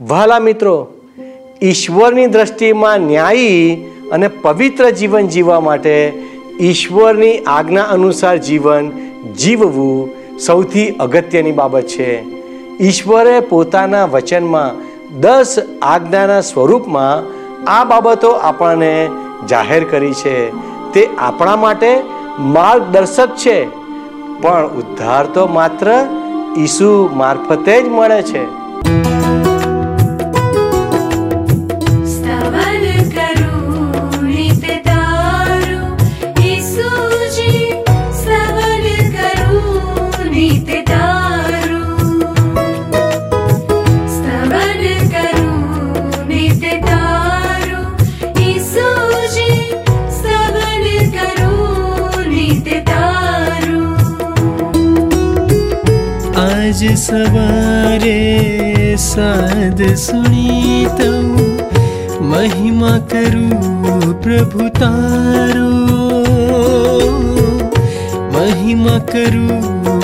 વહાલા મિત્રો, ઈશ્વરની દ્રષ્ટિમાં ન્યાયી અને પવિત્ર જીવન જીવવા માટે ઈશ્વરની આજ્ઞા અનુસાર જીવન જીવવું સૌથી અગત્યની બાબત છે. ઈશ્વરે પોતાના વચનમાં દસ આજ્ઞાના સ્વરૂપમાં આ બાબતો આપણને જાહેર કરી છે. તે આપણા માટે માર્ગદર્શક છે. પણ ઉદ્ધાર તો માત્ર ઈસુ મારફતે જ મળે છે. सवारे साध शनि महिमा करू प्रभु तारो। महिमा करू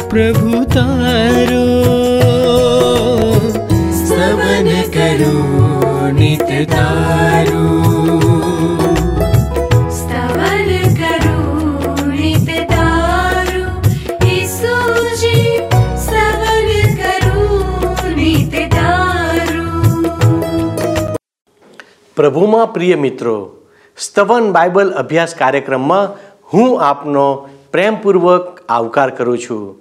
प्रभु तारो। स्तवन करू नित तारु। પ્રભુમાં પ્રિય મિત્રો, સ્તવન બાઇબલ અભ્યાસ કાર્યક્રમમાં હું આપનો પ્રેમપૂર્વક આવકાર કરું છું.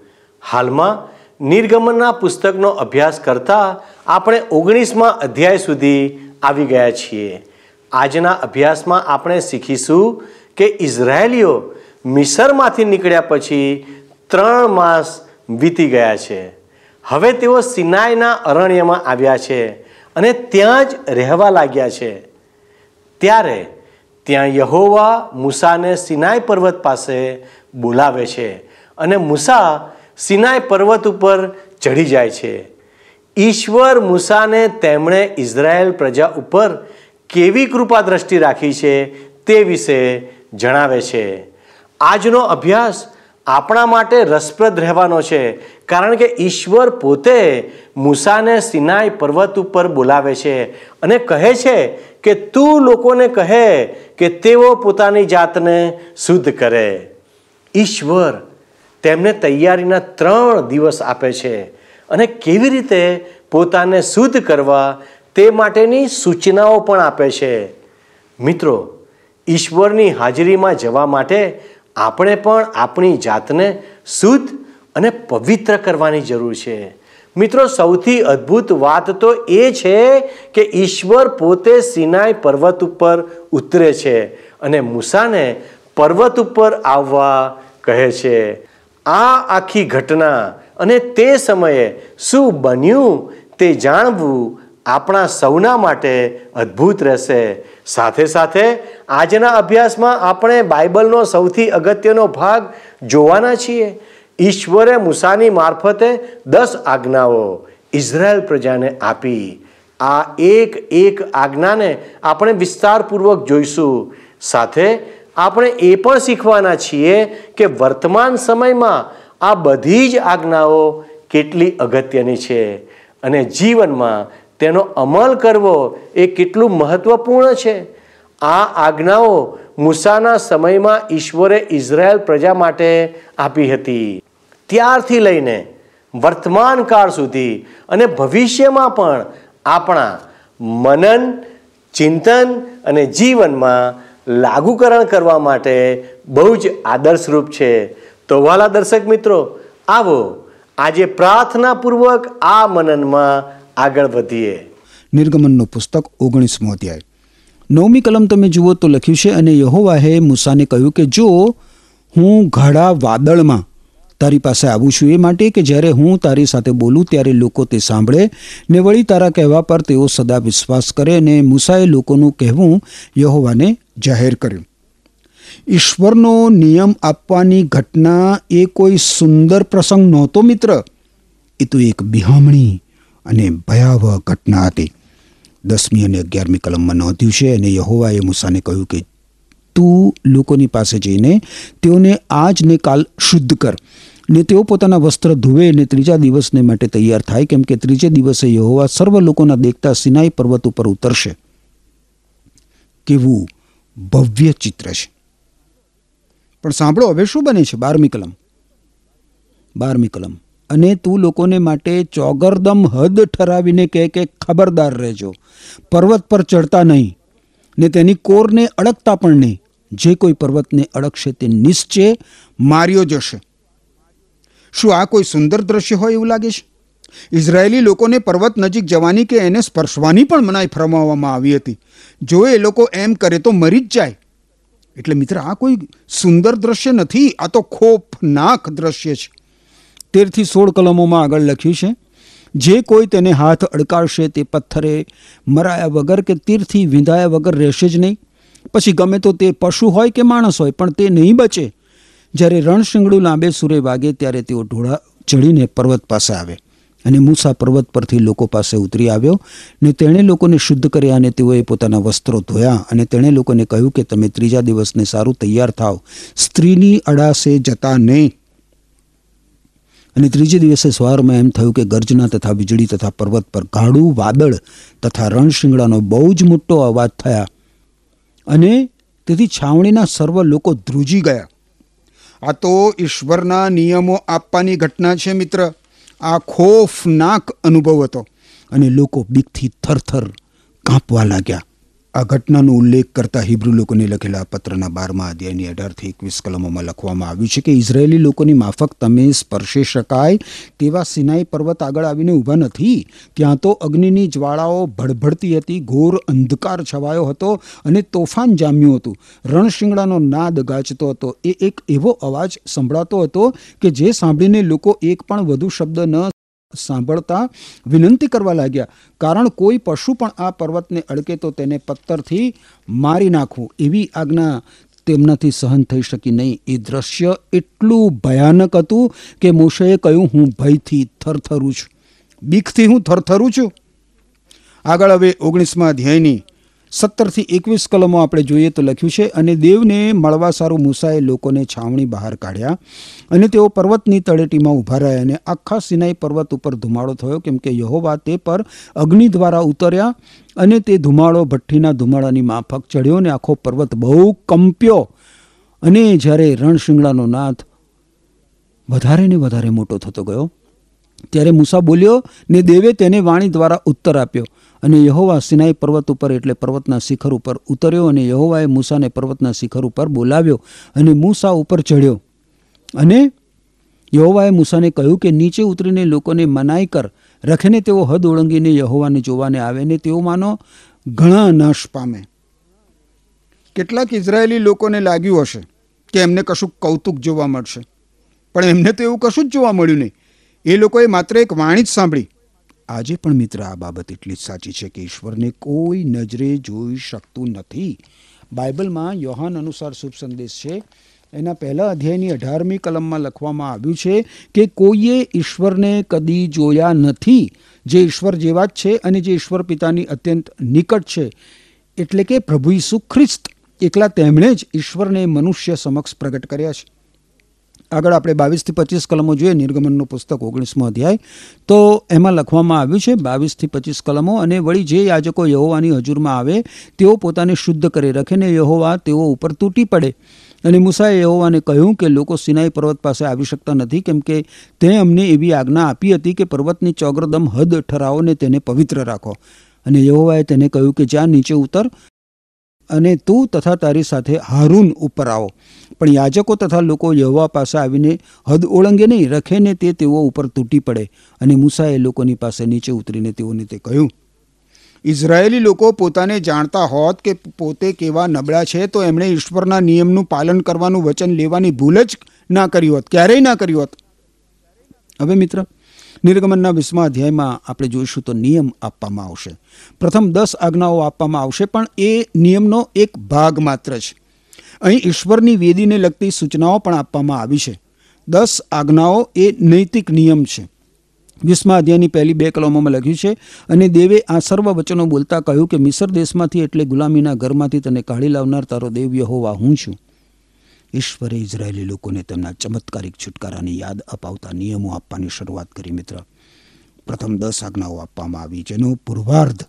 હાલમાં, નિર્ગમનના પુસ્તકનો અભ્યાસ કરતા આપણે ઓગણીસમાં અધ્યાય સુધી આવી ગયા છીએ. આજના અભ્યાસમાં આપણે શીખીશું કે ઇઝરાયેલીઓ મિસરમાંથી નીકળ્યા પછી ત્રણ માસ વીતી ગયા છે. હવે તેઓ સિનાઈના અરણ્યમાં આવ્યા છે અને ત્યાં જ રહેવા લાગ્યા છે. ત્યારે ત્યાં યહોવા મૂસાને સિનાઈ પર્વત પાસે બોલાવે છે અને મૂસા સિનાઈ પર્વત ઉપર ચડી જાય છે. ઈશ્વર મૂસાને તેમણે ઇઝરાયેલ પ્રજા ઉપર કેવી કૃપા દ્રષ્ટિ રાખી છે તે વિશે જણાવે છે. આજનો અભ્યાસ આપણા માટે રસપ્રદ રહેવાનો છે. કારણ કે ઈશ્વર પોતે મૂસાને સિનાઈ પર્વત ઉપર બોલાવે છે અને કહે છે કે તું લોકોને કહે કે તેઓ પોતાની જાતને શુદ્ધ કરે. ઈશ્વર તેમને તૈયારીના ત્રણ દિવસ આપે છે અને કેવી રીતે પોતાને શુદ્ધ કરવા તે માટેની સૂચનાઓ પણ આપે છે. મિત્રો, ઈશ્વરની હાજરીમાં જવા માટે આપણે પણ આપણી જાતને શુદ્ધ અને પવિત્ર કરવાની જરૂર છે. મિત્રો, સૌથી અદ્ભુત વાત તો એ છે કે ઈશ્વર પોતે સિનાઈ પર્વત ઉપર ઉતરે છે અને મૂસાને પર્વત ઉપર આવવા કહે છે. આ આખી ઘટના અને તે સમયે શું બન્યું તે જાણવું આપણા સૌના માટે અદ્ભુત રહેશે. સાથે સાથે આજના અભ્યાસમાં આપણે બાઇબલનો સૌથી અગત્યનો ભાગ જોવાના છીએ. ઈશ્વરે મૂસાની મારફતે દસ આજ્ઞાઓ ઇઝરાયલ પ્રજાને આપી. આ એક એક આજ્ઞાને આપણે વિસ્તારપૂર્વક જોઈશું. સાથે આપણે એ પણ શીખવાના છીએ કે વર્તમાન સમયમાં આ બધી જ આજ્ઞાઓ કેટલી અગત્યની છે અને જીવનમાં તેનો અમલ કરવો એ કેટલું મહત્વપૂર્ણ છે? આ આજ્ઞાઓ મૂસાના સમયમાં ઈશ્વરે ઇઝરાયલ પ્રજા માટે આપી હતી. ત્યારથી લઈને વર્તમાન કાળ સુધી અને ભવિષ્યમાં પણ આપણા મનન, ચિંતન અને જીવનમાં લાગુકરણ કરવા માટે બહુ જ આદર્શરૂપ છે. તો વાલા દર્શક મિત્રો, આવો આજે પ્રાર્થનાપૂર્વક આ મનનમાં આગળ વધીએ. નિર્ગમનનું પુસ્તક ઓગણીસમો અધ્યાય. નવમી કલમ તમે જુઓ તો લખ્યું છે, અને યહોવાહે મૂસાને કહ્યું કે, જો હું ઘડા વાદળમાં તારી પાસે આવું છું, એ માટે કે જ્યારે હું તારી સાથે બોલું, ત્યારે લોકો તે સાંભળે ને વળી તારા કહેવા પર તેઓ સદા વિશ્વાસ કરે અને મૂસાએ લોકોનું કહેવું યહોવાને જાહેર કર્યું. ઈશ્વરનો નિયમ આપવાની ઘટના એ કોઈ સુંદર પ્રસંગ નહોતો, મિત્ર. એ તો એક બિહામણી અને ભયાવહ ઘટના હતી. દસમી અને અગિયારમી કલમમાં નોંધ્યું છે અને યહોવાએ મૂસાને કહ્યું કે, તું લોકોની પાસે જઈને તેઓને આજ ને કાલ શુદ્ધ કર. ને તેઓ પોતાના વસ્ત્ર ધુવે અને ત્રીજા દિવસને માટે તૈયાર થાય, કેમ કે ત્રીજે દિવસે યહોવા સર્વ લોકોના દેખતા સિનાઈ પર્વત ઉપર ઉતરશે. કેવું ભવ્ય ચિત્ર છે. પણ સાંભળો, હવે શું બને છે બારમી કલમ? બારમી કલમ. અને તું લોકોને માટે ચોગરદમ હદ ઠરાવીને કહે કે ખબરદાર રહેજો. પર્વત પર ચડતા નહીં, ને તેની કોરને અડકતા પણ નહીં. જે કોઈ પર્વતને અડકશે તે નિશ્ચય માર્યો જશે. શું આ કોઈ સુંદર દ્રશ્ય હોય એવું લાગે છે? ઇઝરાયેલી લોકોને પર્વત નજીક જવાની કે એને સ્પર્શવાની પણ મનાઈ ફરમાવવામાં આવી હતી. જો એ લોકો એમ કરે તો મરી જ જાય. એટલે મિત્ર, આ કોઈ સુંદર દ્રશ્ય નથી, આ તો ખોફનાક દ્રશ્ય છે. તેરથી સોળ કલમોમાં આગળ લખ્યું છે, જે કોઈ તેને હાથ અડકાવશે તે પથ્થરે મરાયા વગર કે તીરથી વિંધાયા વગર રહેશે જ નહીં. પછી ગમે તો તે પશુ હોય કે માણસ હોય, પણ તે નહીં બચે. જ્યારે રણશિંગડું લાંબે સૂરે વાગે ત્યારે તેઓ ઢોળા ચડીને પર્વત પાસે આવે અને મૂસા પર્વત પરથી લોકો પાસે ઉતરી આવ્યો ને તેણે લોકોને શુદ્ધ કર્યા અને તેઓએ પોતાના વસ્ત્રો ધોયા અને તેણે લોકોને કહ્યું કે, તમે ત્રીજા દિવસને સારું તૈયાર થાવ સ્ત્રીની અડાસે જતા નહીં. અને ત્રીજે દિવસે સવારમાં એમ થયું કે ગર્જના તથા વીજળી તથા પર્વત પર ગાઢું વાદળ તથા રણશિંગડાનો બહુ જ મોટો અવાજ થયા. અને તેથી છાવણીના સર્વ લોકો ધ્રુજી ગયા. આ તો ઈશ્વરના નિયમો આપવાની ઘટના છે મિત્ર. આ ખોફનાક અનુભવ હતો. અને લોકો બીકથી થરથર કાંપવા લાગ્યા. આ ઘટનાનો ઉલ્લેખ કરતા હિબ્રુ લોકોને લખેલા પત્રના બારમા અધ્યાયની અઢારથી એકવીસ કલમોમાં લખવામાં આવ્યું છે કે ઇઝરાયેલી લોકોની માફક તમે સ્પર્શી શકાય તેવા સિનાઈ પર્વત આગળ આવીને ઊભા નથી. ત્યાં તો અગ્નિની જ્વાળાઓ ભડભડતી હતી, ઘોર અંધકાર છવાયો હતો અને તોફાન જામ્યું હતું. રણશિંગડાનો નાદ ગાજતો હતો. એ એક એવો અવાજ સંભળાતો હતો કે જે સાંભળીને લોકો એક પણ વધુ શબ્દ ન સાંભળતા વિનંતી કરવા લાગ્યા. કારણ કોઈ પશુ પણ આ પર્વતને અડકે તો તેને પથ્થરથી મારી નાખવું એવી આજ્ઞા તેમનાથી સહન થઈ શકી નહીં. એ દ્રશ્ય એટલું ભયાનક હતું કે મોશેએ કહ્યું, હું ભયથી થરથરું છું. બીકથી હું થરથરું છું. આગળ હવે ઓગણીસમાં અધ્યાયની સત્તરથી એકવીસ કલમો આપણે જોઈએ તો લખ્યું છે, અને દેવને મળવા સારું મૂસાએ લોકોને છાવણી બહાર કાઢ્યા અને તેઓ પર્વતની તળેટીમાં ઊભા રહ્યા અને આખા સિનાઈ પર્વત ઉપર ધુમાડો થયો, કેમ કે યહોવા તે પર અગ્નિ દ્વારા ઉતર્યા અને તે ધુમાડો ભઠ્ઠીના ધુમાડાની માફક ચડ્યો અને આખો પર્વત બહુ કંપ્યો અને જ્યારે રણશિંગડાનો નાથ વધારે ને વધારે મોટો થતો ગયો, ત્યારે મૂસા બોલ્યો, ને દેવે તેને વાણી દ્વારા ઉત્તર આપ્યો. અને યહોવા સિનાઈ પર્વત ઉપર, એટલે પર્વતના શિખર ઉપર ઉતર્યો અને યહોવાએ મૂસાને પર્વતના શિખર ઉપર બોલાવ્યો અને મૂસા ઉપર ચડ્યો અને યહોવાએ મૂસાને કહ્યું કે નીચે ઉતરીને લોકોને મનાઈ કર. રખીને તેઓ હદ ઓળંગીને યહોવાને જોવાને આવે ને તેઓ માનો, ઘણા નાશ પામે. કેટલાક ઇઝરાયેલી લોકોને લાગ્યું હશે કે એમને કશું કૌતુક જોવા મળશે. પણ એમને તો એવું કશું જ જોવા મળ્યું નહીં. એ લોકોએ માત્ર એક વાણી જ સાંભળી. આજે પણ મિત્ર આ બાબત એટલી જ સાચી છે કે ઈશ્વરને કોઈ નજરે જોઈ શકતું નથી. બાઇબલમાં યોહાન અનુસાર શુભ સંદેશ છે. એના પહેલા અધ્યાયની અઢારમી કલમમાં લખવામાં આવ્યું છે કે કોઈએ ઈશ્વરને કદી જોયા નથી. જે ઈશ્વર જેવા જ છે અને જે ઈશ્વર પિતાની અત્યંત નિકટ છે. એટલે કે પ્રભુ ઈસુ ખ્રિસ્ત. એકલા તેમણે જ ઈશ્વરને મનુષ્ય સમક્ષ પ્રગટ કર્યા છે. આગળ આપણે બાવીસથી પચીસ કલમો જોઈએ. નિર્ગમનનું પુસ્તક ઓગણીસમો અધ્યાય. તો એમાં લખવામાં આવ્યું છે, બાવીસથી પચીસ કલમો અને વળી જે યાજકો યહોવાની હજુરમાં આવે, તેઓ પોતાને શુદ્ધ કરી રાખે ને યહોવા તેઓ ઉપર તૂટી પડે. અને મુસાએ યહોવાને કહ્યું કે, લોકો સિનાઈ પર્વત પાસે આવી શકતા નથી, કેમ કે તે અમને એવી આજ્ઞા આપી હતી કે પર્વતની ચોગ્રદમ હદ ઠરાવો ને તેને પવિત્ર રાખો. અને યહોવાએ તેને કહ્યું કે જ્યાં નીચે ઉતર અને તું તથા તારી સાથે હારૂન ઉપર આવો. પણ યાજકો તથા લોકો યહોવા પાસે આવીને હદ ઓળંગે નહીં રખે ને તે તેઓ ઉપર તૂટી પડે. અને મૂસાએ લોકોની પાસે નીચે ઉતરીને તેઓને તે કહ્યું, ઇઝરાયેલી લોકો પોતાને જાણતા હોત કે પોતે કેવા નબળા છે, તો એમણે ઈશ્વરના નિયમનું પાલન કરવાનું વચન લેવાની ભૂલ જ ના કરી હોત. ક્યારેય ના કરી હોત. હવે મિત્ર નિર્ગમનના વીસમા અધ્યાયમાં આપણે જોઈશું તો નિયમ આપવામાં આવશે. પ્રથમ દસ આજ્ઞાઓ આપવામાં આવશે, પણ એ નિયમનો એક ભાગ માત્ર છે. અહીં ઈશ્વરની વેદીને લગતી સૂચનાઓ પણ આપવામાં આવી છે. દસ આજ્ઞાઓ એ નૈતિક નિયમ છે. વીસમા અધ્યાયની પહેલી બે કલમોમાં લખ્યું છે, અને દેવે આ સર્વ વચનો બોલતા કહ્યું કે મિસર દેશમાંથી એટલે ગુલામીના ઘરમાંથી તને કાઢી લાવનાર તારો દેવ યહોવા હું છું. ઈશ્વરે ઇઝરાયેલી લોકોને તેમના ચમત્કારિક છુટકારાની યાદ અપાવતા નિયમો આપવાની શરૂઆત કરી, મિત્ર. પ્રથમ દસ આજ્ઞાઓ આપવામાં આવી, જેનો પૂર્વાર્ધ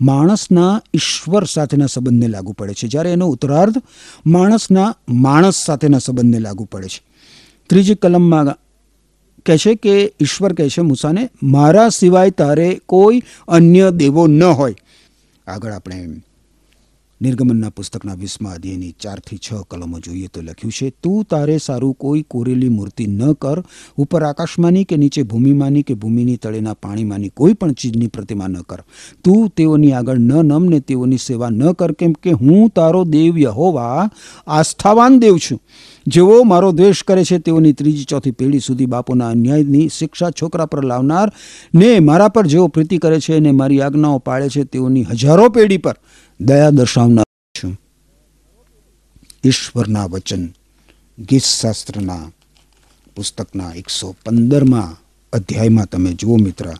માણસના ઈશ્વર સાથેના સંબંધને લાગુ પડે છે. જ્યારે એનો ઉત્તરાર્ધ માણસના માણસ સાથેના સંબંધને લાગુ પડે છે. ત્રીજી કલમમાં કહે છે કે, ઈશ્વર કહે છે મૂસાને, મારા સિવાય તારે કોઈ અન્ય દેવો ન હોય. આગળ આપણે નિર્ગમનના પુસ્તકના વીસમા અધ્યાયની ચારથી છ કલમો જોઈએ તો લખ્યું છે, તું તારે સારું કોઈ કોરેલી મૂર્તિ ન કર. ઉપર આકાશમાંની કે નીચે ભૂમિમાંની કે ભૂમિની તળેના પાણીમાંની કોઈ પણ ચીજની પ્રતિમા ન કર. તું તેઓની આગળ ન નમ ને તેઓની સેવા ન કર, કેમ કે હું તારો દેવ યહોવા, આસ્થાવાન દેવ છું. જેઓ મારો દ્વેષ કરે છે, તેઓની ત્રીજી ચોથી પેઢી સુધી બાપોના અન્યાયની શિક્ષા છોકરા પર લાવનાર ને મારા પર જેઓ પ્રીતિ કરે છે અને મારી આજ્ઞાઓ પાળે છે, તેઓની હજારો પેઢી પર. દયા દર્શાવનાર છું. ઈશ્વરના વચન, ગીતશાસ્ત્રના પુસ્તકના એકસો પંદરમાં અધ્યાયમાં તમે જુઓ મિત્ર,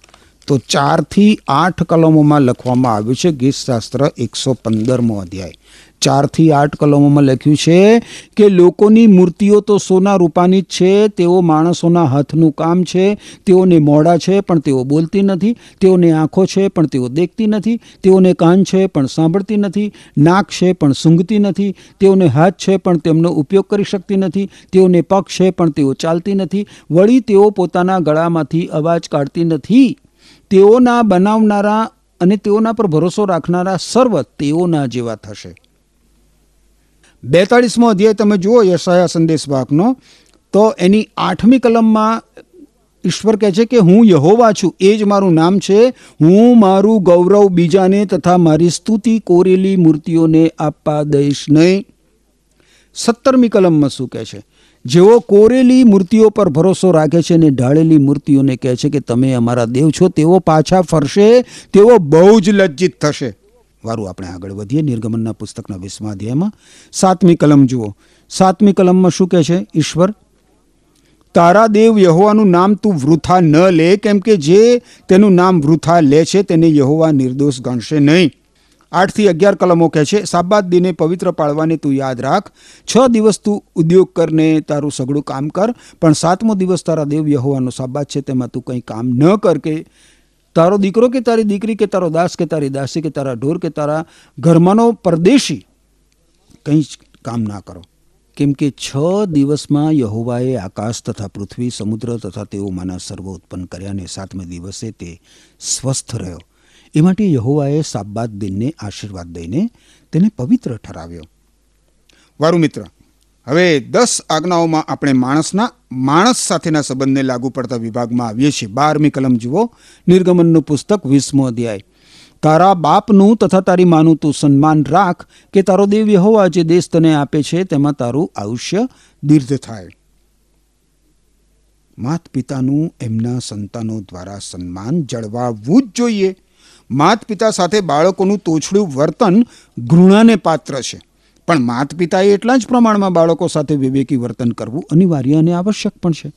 તો ચારથી આઠ કલમોમાં લખવામાં આવ્યું છે ગીતશાસ્ત્ર એકસો પંદરમો અધ્યાય. ચારથી આઠ કલમોમાં લખ્યું છે કે લોકોની મૂર્તિઓ તો સોના રૂપાની જ છે, તેઓ માણસોના હાથનું કામ છે, તેઓને મોડા છે પણ તેઓ બોલતી નથી, તેઓને આંખો છે પણ તેઓ દેખતી નથી, તેઓને કાન છે પણ સાંભળતી નથી, નાક છે પણ સૂંઘતી નથી, તેઓને હાથ છે પણ તેમનો ઉપયોગ કરી શકતી નથી, તેઓને પગ છે પણ તેઓ ચાલતી નથી, વળી તેઓ પોતાના ગળામાંથી અવાજ કાઢતી નથી. તેઓના બનાવનારા અને તેઓના પર ભરોસો રાખનારા સર્વ તેઓના જેવા થશે. બેતાળીસમો અધ્યાય તમે જુઓ યશાયા સંદેશ વાકનો, તો એની આઠમી કલમમાં ઈશ્વર કહે છે કે હું યહોવા છું, એ જ મારું નામ છે, હું મારું ગૌરવ બીજાને તથા મારી સ્તુતિ કોરેલી મૂર્તિઓને આપવા દઈશ નહીં. સત્તરમી કલમમાં શું કહે છે? જેઓ કોરેલી મૂર્તિઓ પર ભરોસો રાખે છે અને ઢાળેલી મૂર્તિઓને કહે છે કે તમે અમારા દેવ છો, તેઓ પાછા ફરશે, તેઓ બહુ જ લજ્જિત થશે. વારું આપણે આગળ વધીએ. નિર્ગમનના પુસ્તકના વીસમા અધ્યાયમાં સાતમી કલમ જુઓ. સાતમી કલમમાં શું કહે છે? ઈશ્વર, તારા દેવ યહોવાનું નામ તું વૃથા ન લે, કેમ કે જે તેનું નામ વૃથા લે છે, તેને યહોવા નિર્દોષ ગણશે નહીં. આઠથી અગિયાર કલમો કહે છે સાબાદ દિને પવિત્ર પાળવાને તું યાદ રાખ. છ દિવસ તું ઉદ્યોગ કરને તારું સઘળું કામ કર, પણ સાતમો દિવસ તારા દેવ યહોવાનો સાબાદ છે, તેમાં તું કંઈ કામ ન કર કે તારો દીકરો કે તારી દીકરી કે તારો દાસ કે તારી દાસી કે તારા ઢોર કે તારા ઘરમાંનો પરદેશી કંઈ જ કામ ના કરો. કેમ કે છ દિવસમાં યહોવાએ આકાશ તથા પૃથ્વી, સમુદ્ર તથા તેઓમાંના સર્વ ઉત્પન્ન કર્યા અને સાતમે દિવસે તે સ્વસ્થ રહ્યો. એ માટે યહોવાએ સાબ્બાત દિનને આશીર્વાદ દઈને તેને પવિત્ર ઠરાવ્યો. વારું મિત્ર હવે દસ આજ્ઞાઓમાં આપણે માણસના, માણસ સાથેના સંબંધને લાગુ પડતા વિભાગમાં આવીએ છીએ. બારમી કલમ જુઓ. નિર્ગમનનું પુસ્તક વીસમો અધ્યાય. તારા બાપનું તથા તારી માનું તું સન્માન રાખ કે તારો દેવ યહોવા જે દેશ તને આપે છે તેમાં તારું આયુષ્ય દીર્ઘ થાય. માત પિતાનું એમના સંતાનો દ્વારા સન્માન જળવાવું જ જોઈએ. માત પિતા સાથે બાળકોનું તોછડું વર્તન ઘૃણાને પાત્ર છે. પણ માત પિતાએ એટલા જ પ્રમાણમાં બાળકો સાથે વિવેકી વર્તન કરવું અનિવાર્ય અને આવશ્યક પણ છે.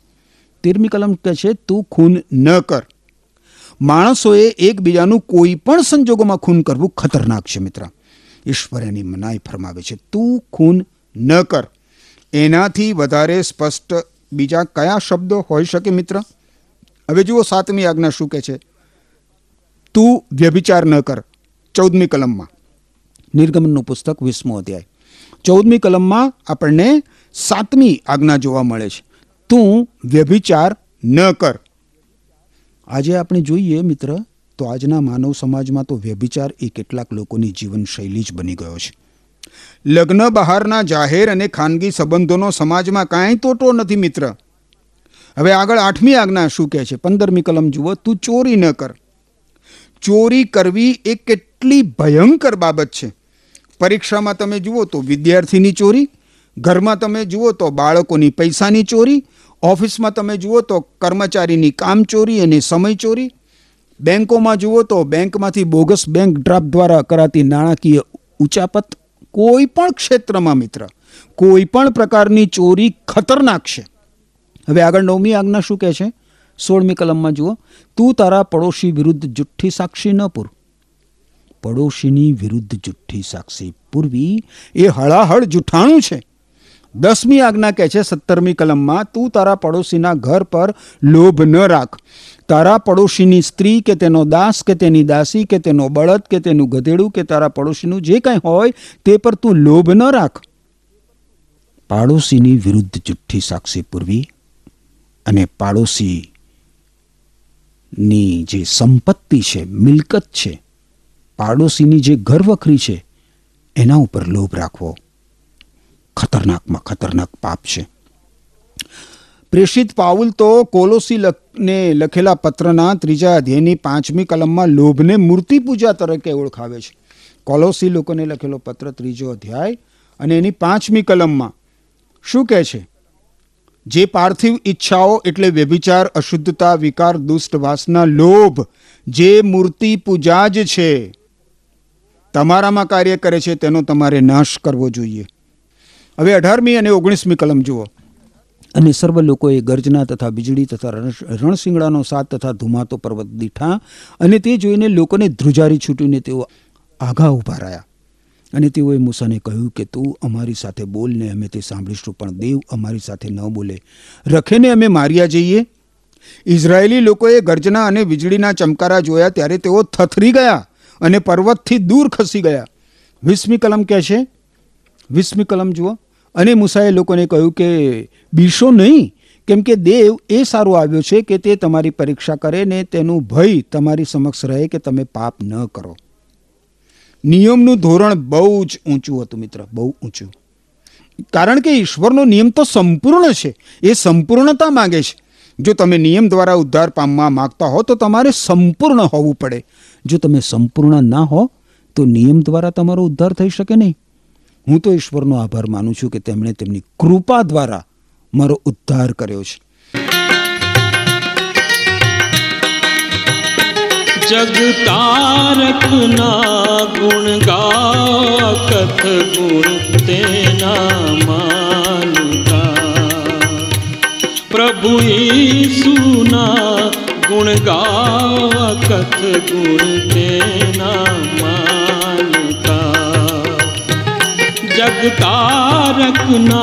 તેરમી કલમ કહે છે, તું ખૂન ન કર. માણસોએ એકબીજાનું કોઈ પણ સંજોગોમાં ખૂન કરવું ખતરનાક છે, મિત્ર. ઈશ્વર એની મનાઈ ફરમાવે છે, તું ખૂન ન કર. એનાથી વધારે સ્પષ્ટ બીજા કયા શબ્દો હોઈ શકે, મિત્ર? હવે જુઓ સાતમી આજ્ઞા શું કહે છે, તું વ્યભિચાર ન કર. ચૌદમી કલમમાં. નિર્ગમનનું પુસ્તક વીસમો અધ્યાય. ચૌદમી કલમમાં આપણને સાતમી આજ્ઞા જોવા મળે છે. તું વ્યભિચાર ન કર. આજે આપણે જોઈએ મિત્ર, તો આજના માનવ સમાજમાં તો વ્યભિચાર એ કેટલાક લોકોની જીવનશૈલી જ બની ગયો છે. લગ્ન બહારના જાહેર અને ખાનગી સંબંધોનો સમાજમાં કાંઈ તોટો નથી મિત્ર. હવે આગળ આઠમી આજ્ઞા શું કહે છે? પંદરમી કલમ જુઓ, તું ચોરી ન કર. ચોરી કરવી એ કેટલી ભયંકર બાબત છે. પરીક્ષામાં તમે જુઓ તો વિદ્યાર્થીની ચોરી, ઘરમાં તમે જુઓ તો બાળકોની પૈસાની ચોરી, ઓફિસમાં તમે જુઓ તો કર્મચારીની કામ ચોરી અને સમય ચોરી, બેંકોમાં જુઓ તો બેંકમાંથી બોગસ બેંક ડ્રાફ્ટ દ્વારા કરાતી નાણાકીય ઉચાપત કોઈ પણ ક્ષેત્રમાં મિત્ર, કોઈ પણ પ્રકારની ચોરી ખતરનાક છે. હવે આગળ નવમી આજ્ઞા શું કહે છે? સોળમી કલમમાં જુઓ, તું તારા પડોશી વિરુદ્ધ જુઠ્ઠી સાક્ષી ન પૂર. પડોશીની વિરુદ્ધ જુઠ્ઠી સાક્ષી પૂરવી એ હળાહળ જૂઠાણું છે. દસમી આજ્ઞા કહે છે, સત્તરમી કલમમાં, તું તારા પડોશીના ઘર પર લોભ ન રાખ. તારા પડોશીની સ્ત્રી કે તેનો દાસ કે તેની દાસી કે તેનો બળદ કે તેનું ગધેડું કે તારા પડોશીનું જે કંઈ હોય તે પર તું લોભ ન રાખ. પાડોશીની વિરુદ્ધ જુઠ્ઠી સાક્ષી પૂરવી અને પાડોશીની જે સંપત્તિ છે, મિલકત છે પાડોશીની જે ઘરવખરી છે, એના ઉપર લોભ રાખવો ખતરનાકમાં ખતરનાક પાપ છે. પ્રેષિત પાઉલ તો કોલોસી ને લખેલા પત્રના ત્રીજા અધ્યાયની પાંચમી કલમમાં લોભને મૂર્તિ પૂજા તરીકે ઓળખાવે છે. કોલોસી લોકોને લખેલો પત્ર ત્રીજો અધ્યાય અને એની પાંચમી કલમમાં શું કહે છે? જે પાર્થિવ ઈચ્છાઓ એટલે વ્યભિચાર, અશુદ્ધતા, વિકાર, દુષ્ટ વાસના, લોભ, જે મૂર્તિ પૂજા જ છે. તમારામાં કાર્ય કરે છે, તેનો તમારે નાશ કરવો જોઈએ. હવે અઢારમી અને ઓગણીસમી કલમ જુઓ. અને સર્વ લોકોએ ગર્જના તથા વીજળી તથા રણ- રણશિંગડાનો સાથ તથા ધુમાતો પર્વત દીઠા અને તે જોઈને લોકોને ધ્રુજારી છૂટીને તેઓ આઘા ઊભા રહ્યા. અને તેઓએ મૂસાને કહ્યું કે, તું અમારી સાથે બોલ ને અમે તે સાંભળીશું, પણ દેવ અમારી સાથે ન બોલે. રખેને અમે માર્યા જઈએ. ઇઝરાયેલી લોકોએ ગર્જના અને વીજળીના ચમકારા જોયા, ત્યારે તેઓ થથરી ગયા. અને પર્વતથી દૂર ખસી ગયા. વીસમી કલમ કહે છે. વીસમી કલમ જુઓ. અને મૂસાએ લોકોને કહ્યું કે બીશો નહીં, કેમ કે દેવ એ સારો આવ્યો છે કે તે તમારી પરીક્ષા કરે ને તેનું ભય તમારી સમક્ષ રહે કે તમે પાપ ન કરો. નિયમનું ધોરણ બહુ જ ઊંચું હતું મિત્ર, બહુ ઊંચું. કારણ કે ઈશ્વરનો નિયમ તો સંપૂર્ણ છે, એ સંપૂર્ણતા માંગે છે. જો તમે નિયમ દ્વારા ઉદ્ધાર પામવા માંગતા હો તો તમારે સંપૂર્ણ હોવું પડે. જો તમે સંપૂર્ણ ના હો, તો નિયમ દ્વારા તમારો ઉદ્ધાર થઈ શકે નહીં. હું તો ઈશ્વરનો આભાર માનું છું કે તેમણે તેમની કૃપા દ્વારા મારો ઉદ્ધાર કર્યો છે. જગતારક ના ગુણ ગા કથ ગુણ તેના માનતા પ્રભુ સુના ગુણ ગાવા કથ ગુણ તેના માનતા જગતારકના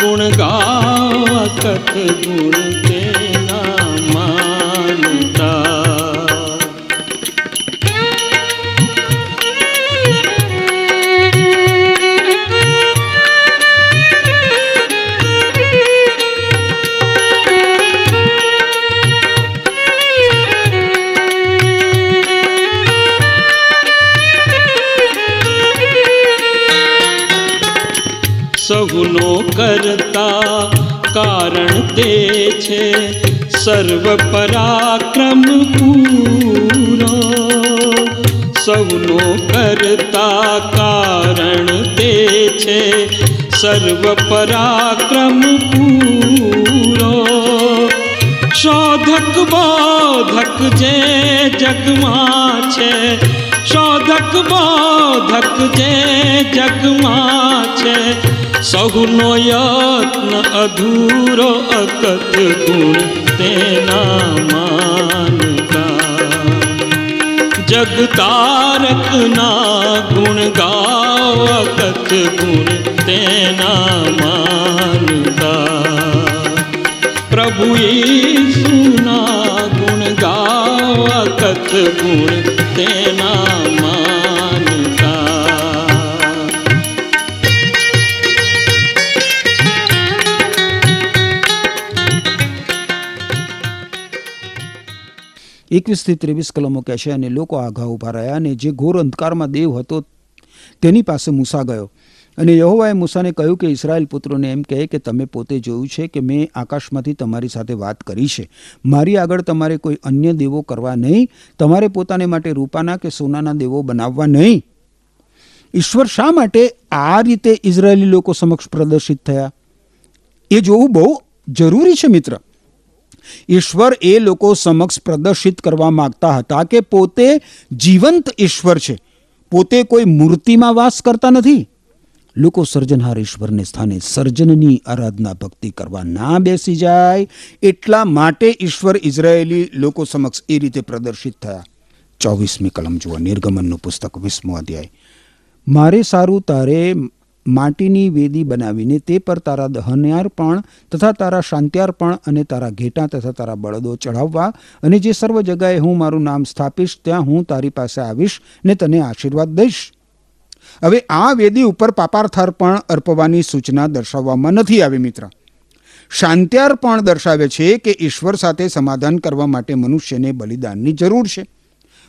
ગુણ ગાવા કથ ગુણ તેના સર્વ પરાક્રમ પૂરો સૌનો કરતા કારણ તે છે સર્વ પરાક્રમ પૂરો શોધક બોધક જે જગમાં છે શોધક બોધક જે જગમાં છે સૌનો યત્ન અધૂરો અકત ગુણ તેના માનતા જગતારક ના ગુણ ગાવકત ગુણ તેના માનતા પ્રભુ સુના ગુણ ગાવકત ગુણ તેના માનતા એકવીસથી ત્રેવીસ કલમો કહેશે અને લોકો આઘા ઊભા રહ્યા અને જે ઘોર અંધકારમાં દેવ હતો તેની પાસે મૂસા ગયો. અને યહોવાએ મૂસાને કહ્યું કે ઇસરાયલ પુત્રોને એમ કહે કે તમે પોતે જોયું છે કે મેં આકાશમાંથી તમારી સાથે વાત કરી છે. મારી આગળ તમારે કોઈ અન્ય દેવો કરવા નહીં, તમારે પોતાને માટે રૂપાના કે સોનાના દેવો બનાવવા નહીં. ઈશ્વર શા માટે આ રીતે ઇઝરાયેલી લોકો સમક્ષ પ્રદર્શિત થયા? એ જોવું બહુ જરૂરી છે મિત્ર. ઈશ્વર એ લોકો સમક્ષ પ્રદર્શિત કરવા માંગતા હતા કે પોતે જીવંત ઈશ્વર છે. પોતે કોઈ મૂર્તિમાં વાસ કરતા નથી. લોકો સર્જનહાર ઈશ્વરને સ્થાને સર્જનની આરાધના ભક્તિ કરવા ના બેસી જાય. એટલા માટે ઈશ્વર ઇઝરાયેલી લોકો સમક્ષ એ રીતે પ્રદર્શિત થયા. ચોવીસમી કલમ જુઓ, નિર્ગમનનું પુસ્તક વીસમો અધ્યાય. મારે સારું તારે માટીની વેદી બનાવીને તે પર તારા દહન્યાર્પણ તથા તારા શાંત્યાર્પણ અને તારા ઘેટા તથા તારા બળદો ચઢાવવા અને જે સર્વ જગાએ હું મારું નામ સ્થાપીશ, ત્યાં હું તારી પાસે આવીશ ને તને આશીર્વાદ દઈશ. હવે આ વેદી ઉપર પાપાર્થાર્પણ અર્પવાની સૂચના દર્શાવવામાં નથી આવી મિત્ર. શાંત્યાર્પણ દર્શાવે છે કે ઈશ્વર સાથે સમાધાન કરવા માટે મનુષ્યને બલિદાનની જરૂર છે.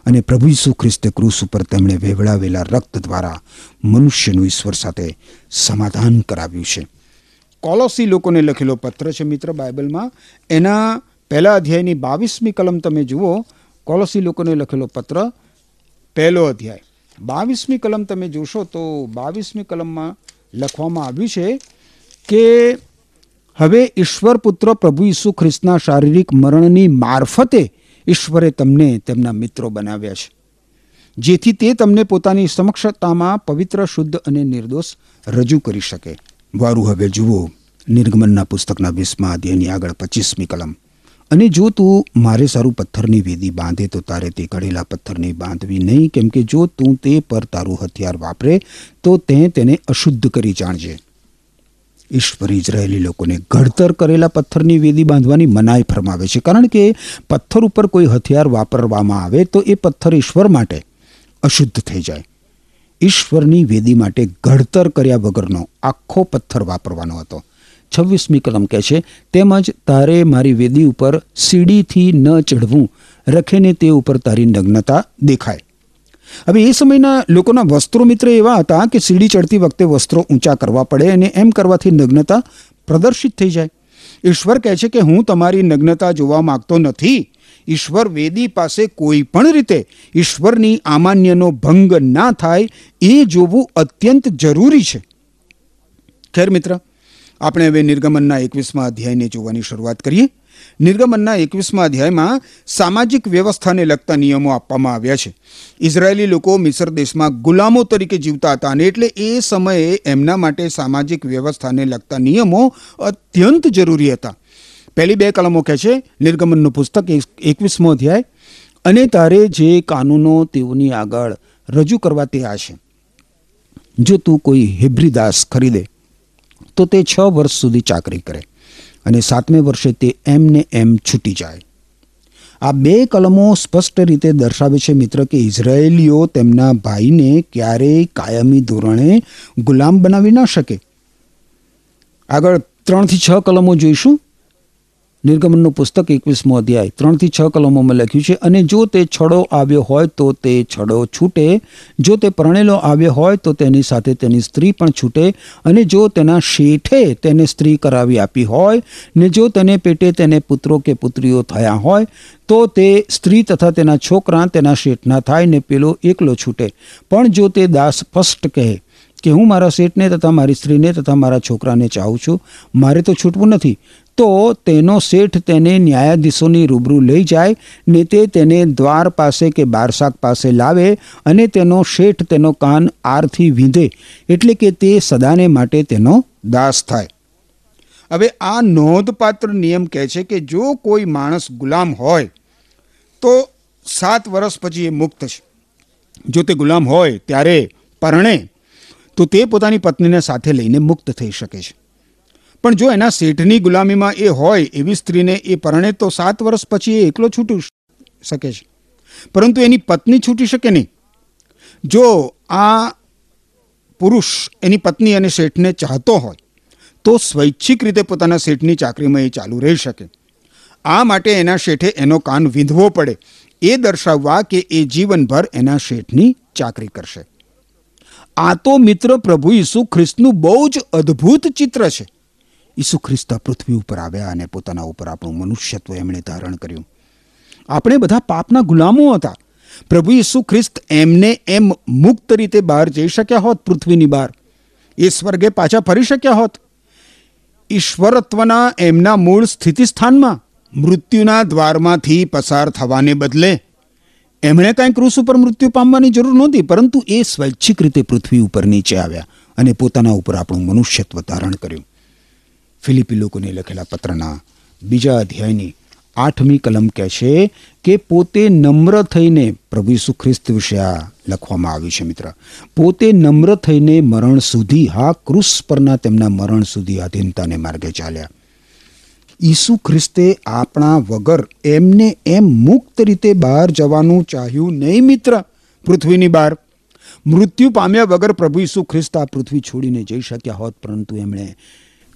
અને પ્રભુ ઈસુ ખ્રિસ્તે ક્રુસ ઉપર તેમણે વેવડાવેલા રક્ત દ્વારા મનુષ્યનું ઈશ્વર સાથે સમાધાન કરાવ્યું છે. કોલોસી લોકોને લખેલો પત્ર છે મિત્ર બાઇબલમાં. એના પહેલા અધ્યાયની બાવીસમી કલમ તમે જુઓ, કોલોસી લોકોને લખેલો પત્ર, પહેલો અધ્યાય. બાવીસમી કલમ તમે જોશો તો બાવીસમી કલમમાં લખવામાં આવ્યું છે કે હવે ઈશ્વર પુત્ર પ્રભુ ઈસુ ખ્રિસ્તના શારીરિક મરણની મારફતે ઈશ્વરે તમને તેમના મિત્રો બનાવ્યા છે. જેથી તે તમને પોતાની સમક્ષતામાં પવિત્ર, શુદ્ધ અને નિર્દોષ રજૂ કરી શકે. વારું હવે જુઓ, નિર્ગમનના પુસ્તકના વીસમા અધ્યાયની આગળ પચીસમી કલમ. અને જો તું મારે સારું પથ્થરની વેદી બાંધે તો તારે તે ઘડેલા પથ્થરની બાંધવી નહીં. કેમ કે જો તું તે પર તારું હથિયાર વાપરે, તો તે તેને અશુદ્ધ કરી જાણજે. ઈશ્વર ઇઝરાયેલી લોકોને ઘડતર કરેલા પથ્થરની વેદી બાંધવાની મનાઈ ફરમાવે છે. કારણ કે પથ્થર ઉપર કોઈ હથિયાર વાપરવામાં આવે તો એ પથ્થર ઈશ્વર માટે અશુદ્ધ થઈ જાય. ઈશ્વરની વેદી માટે ઘડતર કર્યા વગરનો આખો પથ્થર વાપરવાનો હતો. છવ્વીસમી કલમ કહે છે, તેમજ તારે મારી વેદી ઉપર સીડીથી ન ચઢવું. રખેને તે ઉપર તારી નગ્નતા દેખાય. હવે એ સમયના લોકોના વસ્ત્રો મિત્ર એવા હતા કે સીડી ચડતી વખતે વસ્ત્રો ઊંચા કરવા પડે અને એમ કરવાથી નગ્નતા પ્રદર્શિત થઈ જાય. ઈશ્વર કહે છે કે હું તમારી નગ્નતા જોવા માગતો નથી. ઈશ્વર વેદી પાસે કોઈ પણ રીતે ઈશ્વરની આમાન્યનો ભંગ ના થાય, એ જોવું અત્યંત જરૂરી છે. ખેર મિત્ર, આપણે હવે નિર્ગમનના એકવીસમાં અધ્યાયને જોવાની શરૂઆત કરીએ. નિર્ગમનના એકવીસમાં અધ્યાયમાં સામાજિક વ્યવસ્થાને લગતા નિયમો આપવામાં આવ્યા છે. ઇઝરાયેલી લોકો મિસર દેશમાં ગુલામો તરીકે જીવતા હતા અને એટલે એ સમયે એમના માટે સામાજિક વ્યવસ્થાને લગતા નિયમો અત્યંત જરૂરી હતા. પહેલી બે કલમો કહે છે, નિર્ગમનનું પુસ્તક એકવીસમો અધ્યાય, અને તારે જે કાનૂનો તેઓની આગળ રજૂ કરવા તે આ છે જો તું કોઈ હેબ્રી દાસ ખરીદે, તો તે છ વર્ષ સુધી ચાકરી કરે. અને સાતમે વર્ષે તે એમને એમ છૂટી જાય. આ બે કલમો સ્પષ્ટ રીતે દર્શાવે છે મિત્ર કે ઇઝરાયેલીઓ તેમના ભાઈને ક્યારેય કાયમી ધોરણે ગુલામ બનાવી ન શકે. આગળ ત્રણથી છ કલમો જોઈશું. નિર્ગમનનું પુસ્તક એકવીસમો અધ્યાય. ત્રણથી છ કલમોમાં લખ્યું છે, અને જો તે છડો આવ્યો હોય તો તે છડો છૂટે. જો તે પરણેલો આવ્યો હોય તો તેની સાથે તેની સ્ત્રી પણ છૂટે. અને જો તેના શેઠે તેને સ્ત્રી કરાવી આપી હોય, ને જો તેને પેટે તેને પુત્રો કે પુત્રીઓ થયા હોય, તો તે સ્ત્રી તથા તેના છોકરા તેના શેઠના થાય ને પેલો એકલો છૂટે. પણ જો તે દાસ સ્પષ્ટ કહે કે હું મારા શેઠને તથા મારી સ્ત્રીને તથા મારા છોકરાને ચાહું છું, મારે તો છૂટવું નથી. તો તેનો શેઠ તેને ન્યાયાધીશોની રૂબરૂ લઈ જાય, ને તે તેને દ્વાર પાસે કે બારસાક પાસે લાવે અને તેનો શેઠ તેનો કાન આરથી વીંધે, એટલે કે તે સદાને માટે તેનો દાસ થાય. હવે આ નોંધપાત્ર નિયમ કહે છે કે જો કોઈ માણસ ગુલામ હોય, તો સાત વર્ષ પછી એ મુક્ત છે. જો તે ગુલામ હોય ત્યારે પરણે, તો તે પોતાની પત્નીને સાથે લઈને મુક્ત થઈ શકે છે. પણ જો એના શેઠની ગુલામીમાં એ હોય એવી સ્ત્રીને એ પરણે તો સાત વર્ષ પછી એ એકલો છૂટી શકે છે. પરંતુ એની પત્ની છૂટી શકે નહીં. જો આ પુરુષ એની પત્ની અને શેઠને ચાહતો હોય, તો સ્વૈચ્છિક રીતે પોતાના શેઠની ચાકરીમાં એ ચાલુ રહી શકે. આ માટે એના શેઠે એનો કાન વિંધવો પડે. એ દર્શાવવા કે એ જીવનભર એના શેઠની ચાકરી કરશે. આ તો મિત્ર પ્રભુ ઈસુ ખ્રિસ્તનું બહુ જ અદ્ભુત ચિત્ર છે. ઈસુ ખ્રિસ્ત પૃથ્વી ઉપર આવ્યા અને પોતાના ઉપર આપણું મનુષ્યત્વ એમણે ધારણ કર્યું. આપણે બધા પાપના ગુલામો હતા. પ્રભુ ઈસુ ખ્રિસ્ત એમને એમ મુક્ત રીતે બહાર જઈ શક્યા હોત, પૃથ્વીની બહાર. એ સ્વર્ગે પાછા ફરી શક્યા હોત. ઈશ્વરત્વના એમના મૂળ સ્થિતિસ્થાનમાં મૃત્યુના દ્વારમાંથી પસાર થવાને બદલે એમણે કાંઈ ક્રૂસ ઉપર મૃત્યુ પામવાની જરૂર નહોતી, પરંતુ એ સ્વૈચ્છિક રીતે પૃથ્વી ઉપર નીચે આવ્યા અને પોતાના ઉપર આપણું મનુષ્યત્વ ધારણ કર્યું. ફિલિપી લોકોને લખેલા પત્રના બીજા અધ્યાયની આઠમી કલમ કહે છે કે પોતે નમ્ર થઈને પ્રભુ ઈસુ ખ્રિસ્ત વિશે આ લખવામાં આવ્યું છે મિત્ર. પોતે નમ્ર થઈને મરણ સુધી હા, ક્રુસ પરના તેમના મરણ સુધી આધીનતાને માર્ગે ચાલ્યા. ઈસુ ખ્રિસ્તે આપણા વગર એમને એમ મુક્ત રીતે બહાર જવાનું ચાહ્યું નહીં મિત્ર, પૃથ્વીની બહાર. મૃત્યુ પામ્યા વગર પ્રભુ ઈસુ ખ્રિસ્ત આ પૃથ્વી છોડીને જઈ શક્યા હોત, પરંતુ એમણે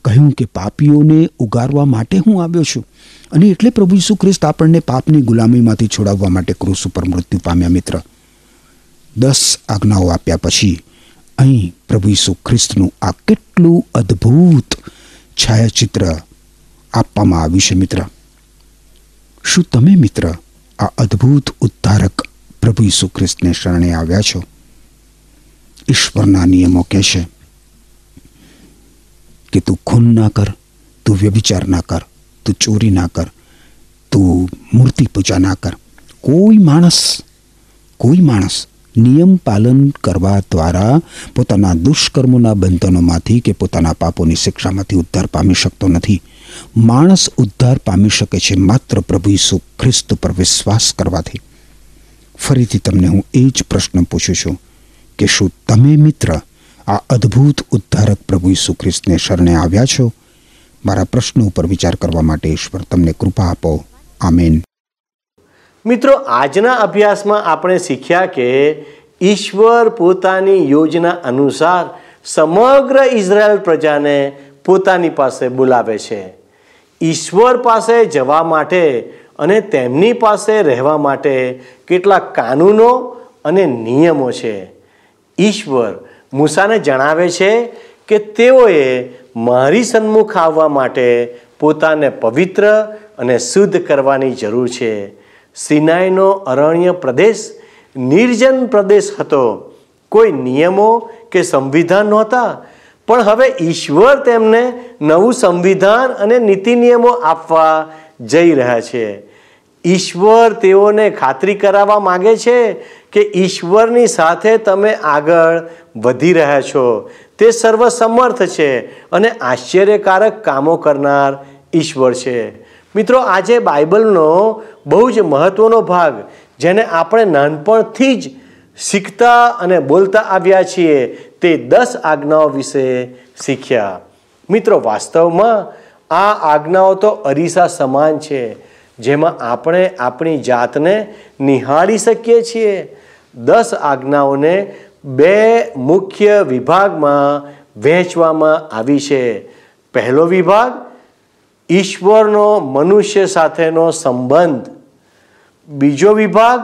કહ્યું કે પાપીઓને ઉગારવા માટે હું આવ્યો છું. અને એટલે પ્રભુ ઈસુ ખ્રિસ્ત આપણને પાપની ગુલામીમાંથી છોડાવવા માટે ક્રુસ ઉપર મૃત્યુ પામ્યા, મિત્ર. દસ આજ્ઞાઓ આપ્યા પછી અહીં પ્રભુ ઈસુ ખ્રિસ્તનું આ કેટલું અદ્ભુત છાયાચિત્ર આપવામાં આવ્યું છે, મિત્ર. શું તમે, મિત્ર, આ અદ્ભુત ઉદ્ધારક પ્રભુ ઈસુ ખ્રિસ્તને શરણે આવ્યા છો? ઈશ્વરના નિયમો કહે છે કે તું ખૂન ના કર, તું વ્યભિચાર ના કર, તું ચોરી ના કર, તું મૂર્તિ પૂજા ના કર. કોઈ માણસ કોઈ માણસ નિયમ પાલન કરવા દ્વારા પોતાના દુષ્કર્મોના બંધનોમાંથી કે પોતાના પાપોની શિક્ષામાંથી ઉદ્ધાર પામી શકતો નથી. માણસ ઉદ્ધાર પામી શકે છે માત્ર પ્રભુ ઈસુ ખ્રિસ્ત પર વિશ્વાસ કરવાથી. ફરીથી તમને હું એ જ પ્રશ્ન પૂછું છું કે શું તમે મિત્ર આ અદ્ભુત ઉદ્ધારક પ્રભુ ઈસુ ખ્રિસ્તને શરણે આવ્યા છો? મારા પ્રશ્ન ઉપર વિચાર કરવા માટે ઈશ્વર, તમને કૃપા આપો. આમેન. મિત્રો, આજના અભ્યાસમાં આપણે શીખ્યા કે ઈશ્વર પોતાની યોજના અનુસાર સમગ્ર ઇઝરાયલ પ્રજાને પોતાની પાસે બોલાવે છે. ઈશ્વર પાસે જવા માટે અને તેમની પાસે રહેવા માટે કેટલા કાનૂનો અને નિયમો છે. ઈશ્વર મૂસાને જણાવે છે કે તેઓએ મારી સન્મુખ આવવા માટે પોતાને પવિત્ર અને શુદ્ધ કરવાની જરૂર છે. સિનાઈનો અરણ્ય પ્રદેશ નિર્જન પ્રદેશ હતો. કોઈ નિયમો કે સંવિધાન નહોતા. પણ હવે ઈશ્વર તેમને નવું સંવિધાન અને નીતિ નિયમો આપવા જઈ રહ્યા છે. ઈશ્વર તેઓને ખાતરી કરાવવા માગે છે કે ઈશ્વરની સાથે તમે આગળ વધી રહ્યા છો. તે સર્વસમર્થ છે અને આશ્ચર્યકારક કામો કરનાર ઈશ્વર છે. મિત્રો, આજે બાઇબલનો બહુ જ મહત્ત્વનો ભાગ, જેને આપણે નાનપણથી જ શીખતા અને બોલતા આવ્યા છીએ, તે દસ આજ્ઞાઓ વિશે શીખ્યા. મિત્રો, વાસ્તવમાં આ આજ્ઞાઓ તો અરીસા સમાન છે. જેમાં આપણે આપણી જાતને નિહાળી શકીએ છીએ. દસ આજ્ઞાઓને બે મુખ્ય વિભાગમાં વહેંચવામાં આવી છે. પહેલો વિભાગ, ઈશ્વરનો મનુષ્ય સાથેનો સંબંધ. બીજો વિભાગ,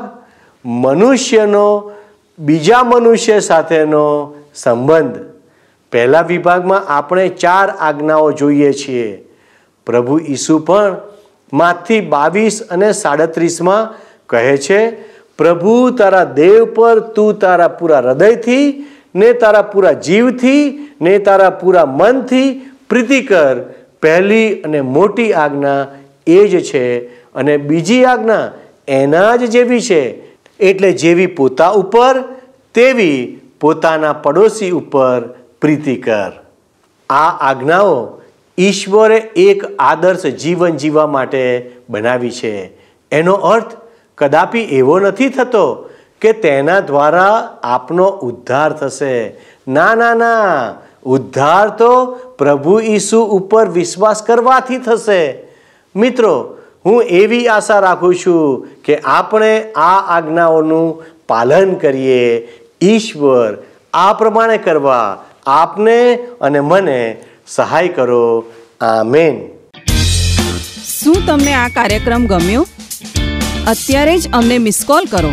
મનુષ્યનો બીજા મનુષ્ય સાથેનો સંબંધ. પહેલા વિભાગમાં આપણે ચાર આજ્ઞાઓ જોઈએ છીએ. પ્રભુ ઈસુ પણ માથી બાવીસ અને સાડત્રીસમાં કહે છે, પ્રભુ, તારા દેવ પર તું તારા પૂરા હૃદયથી, ને તારા પૂરા જીવથી, ને તારા પૂરા મનથી પ્રીતિ કર. પહેલી અને મોટી આજ્ઞા એ જ છે અને બીજી આજ્ઞા એના જ જેવી છે. એટલે જેવી પોતા ઉપર, તેવી પોતાના પડોશી ઉપર પ્રીતિ કર. આ આજ્ઞાઓ ઈશ્વરે એક આદર્શ જીવન જીવવા માટે બનાવી છે. એનો અર્થ કદાપી એવો નથી થતો કે તેના દ્વારા આપનો ઉદ્ધાર થશે. ના ના ના. ઉદ્ધાર તો પ્રભુ ઈસુ ઉપર વિશ્વાસ કરવાથી થશે. મિત્રો, હું એવી આશા રાખું છું કે આપણે આ આજ્ઞાઓનું પાલન કરીએ. ઈશ્વર આ પ્રમાણે કરવા આપને અને મને સહાય કરો. આમેન. શું તમને આ કાર્યક્રમ ગમ્યો? અત્યારે જ અમને મિસ કોલ કરો.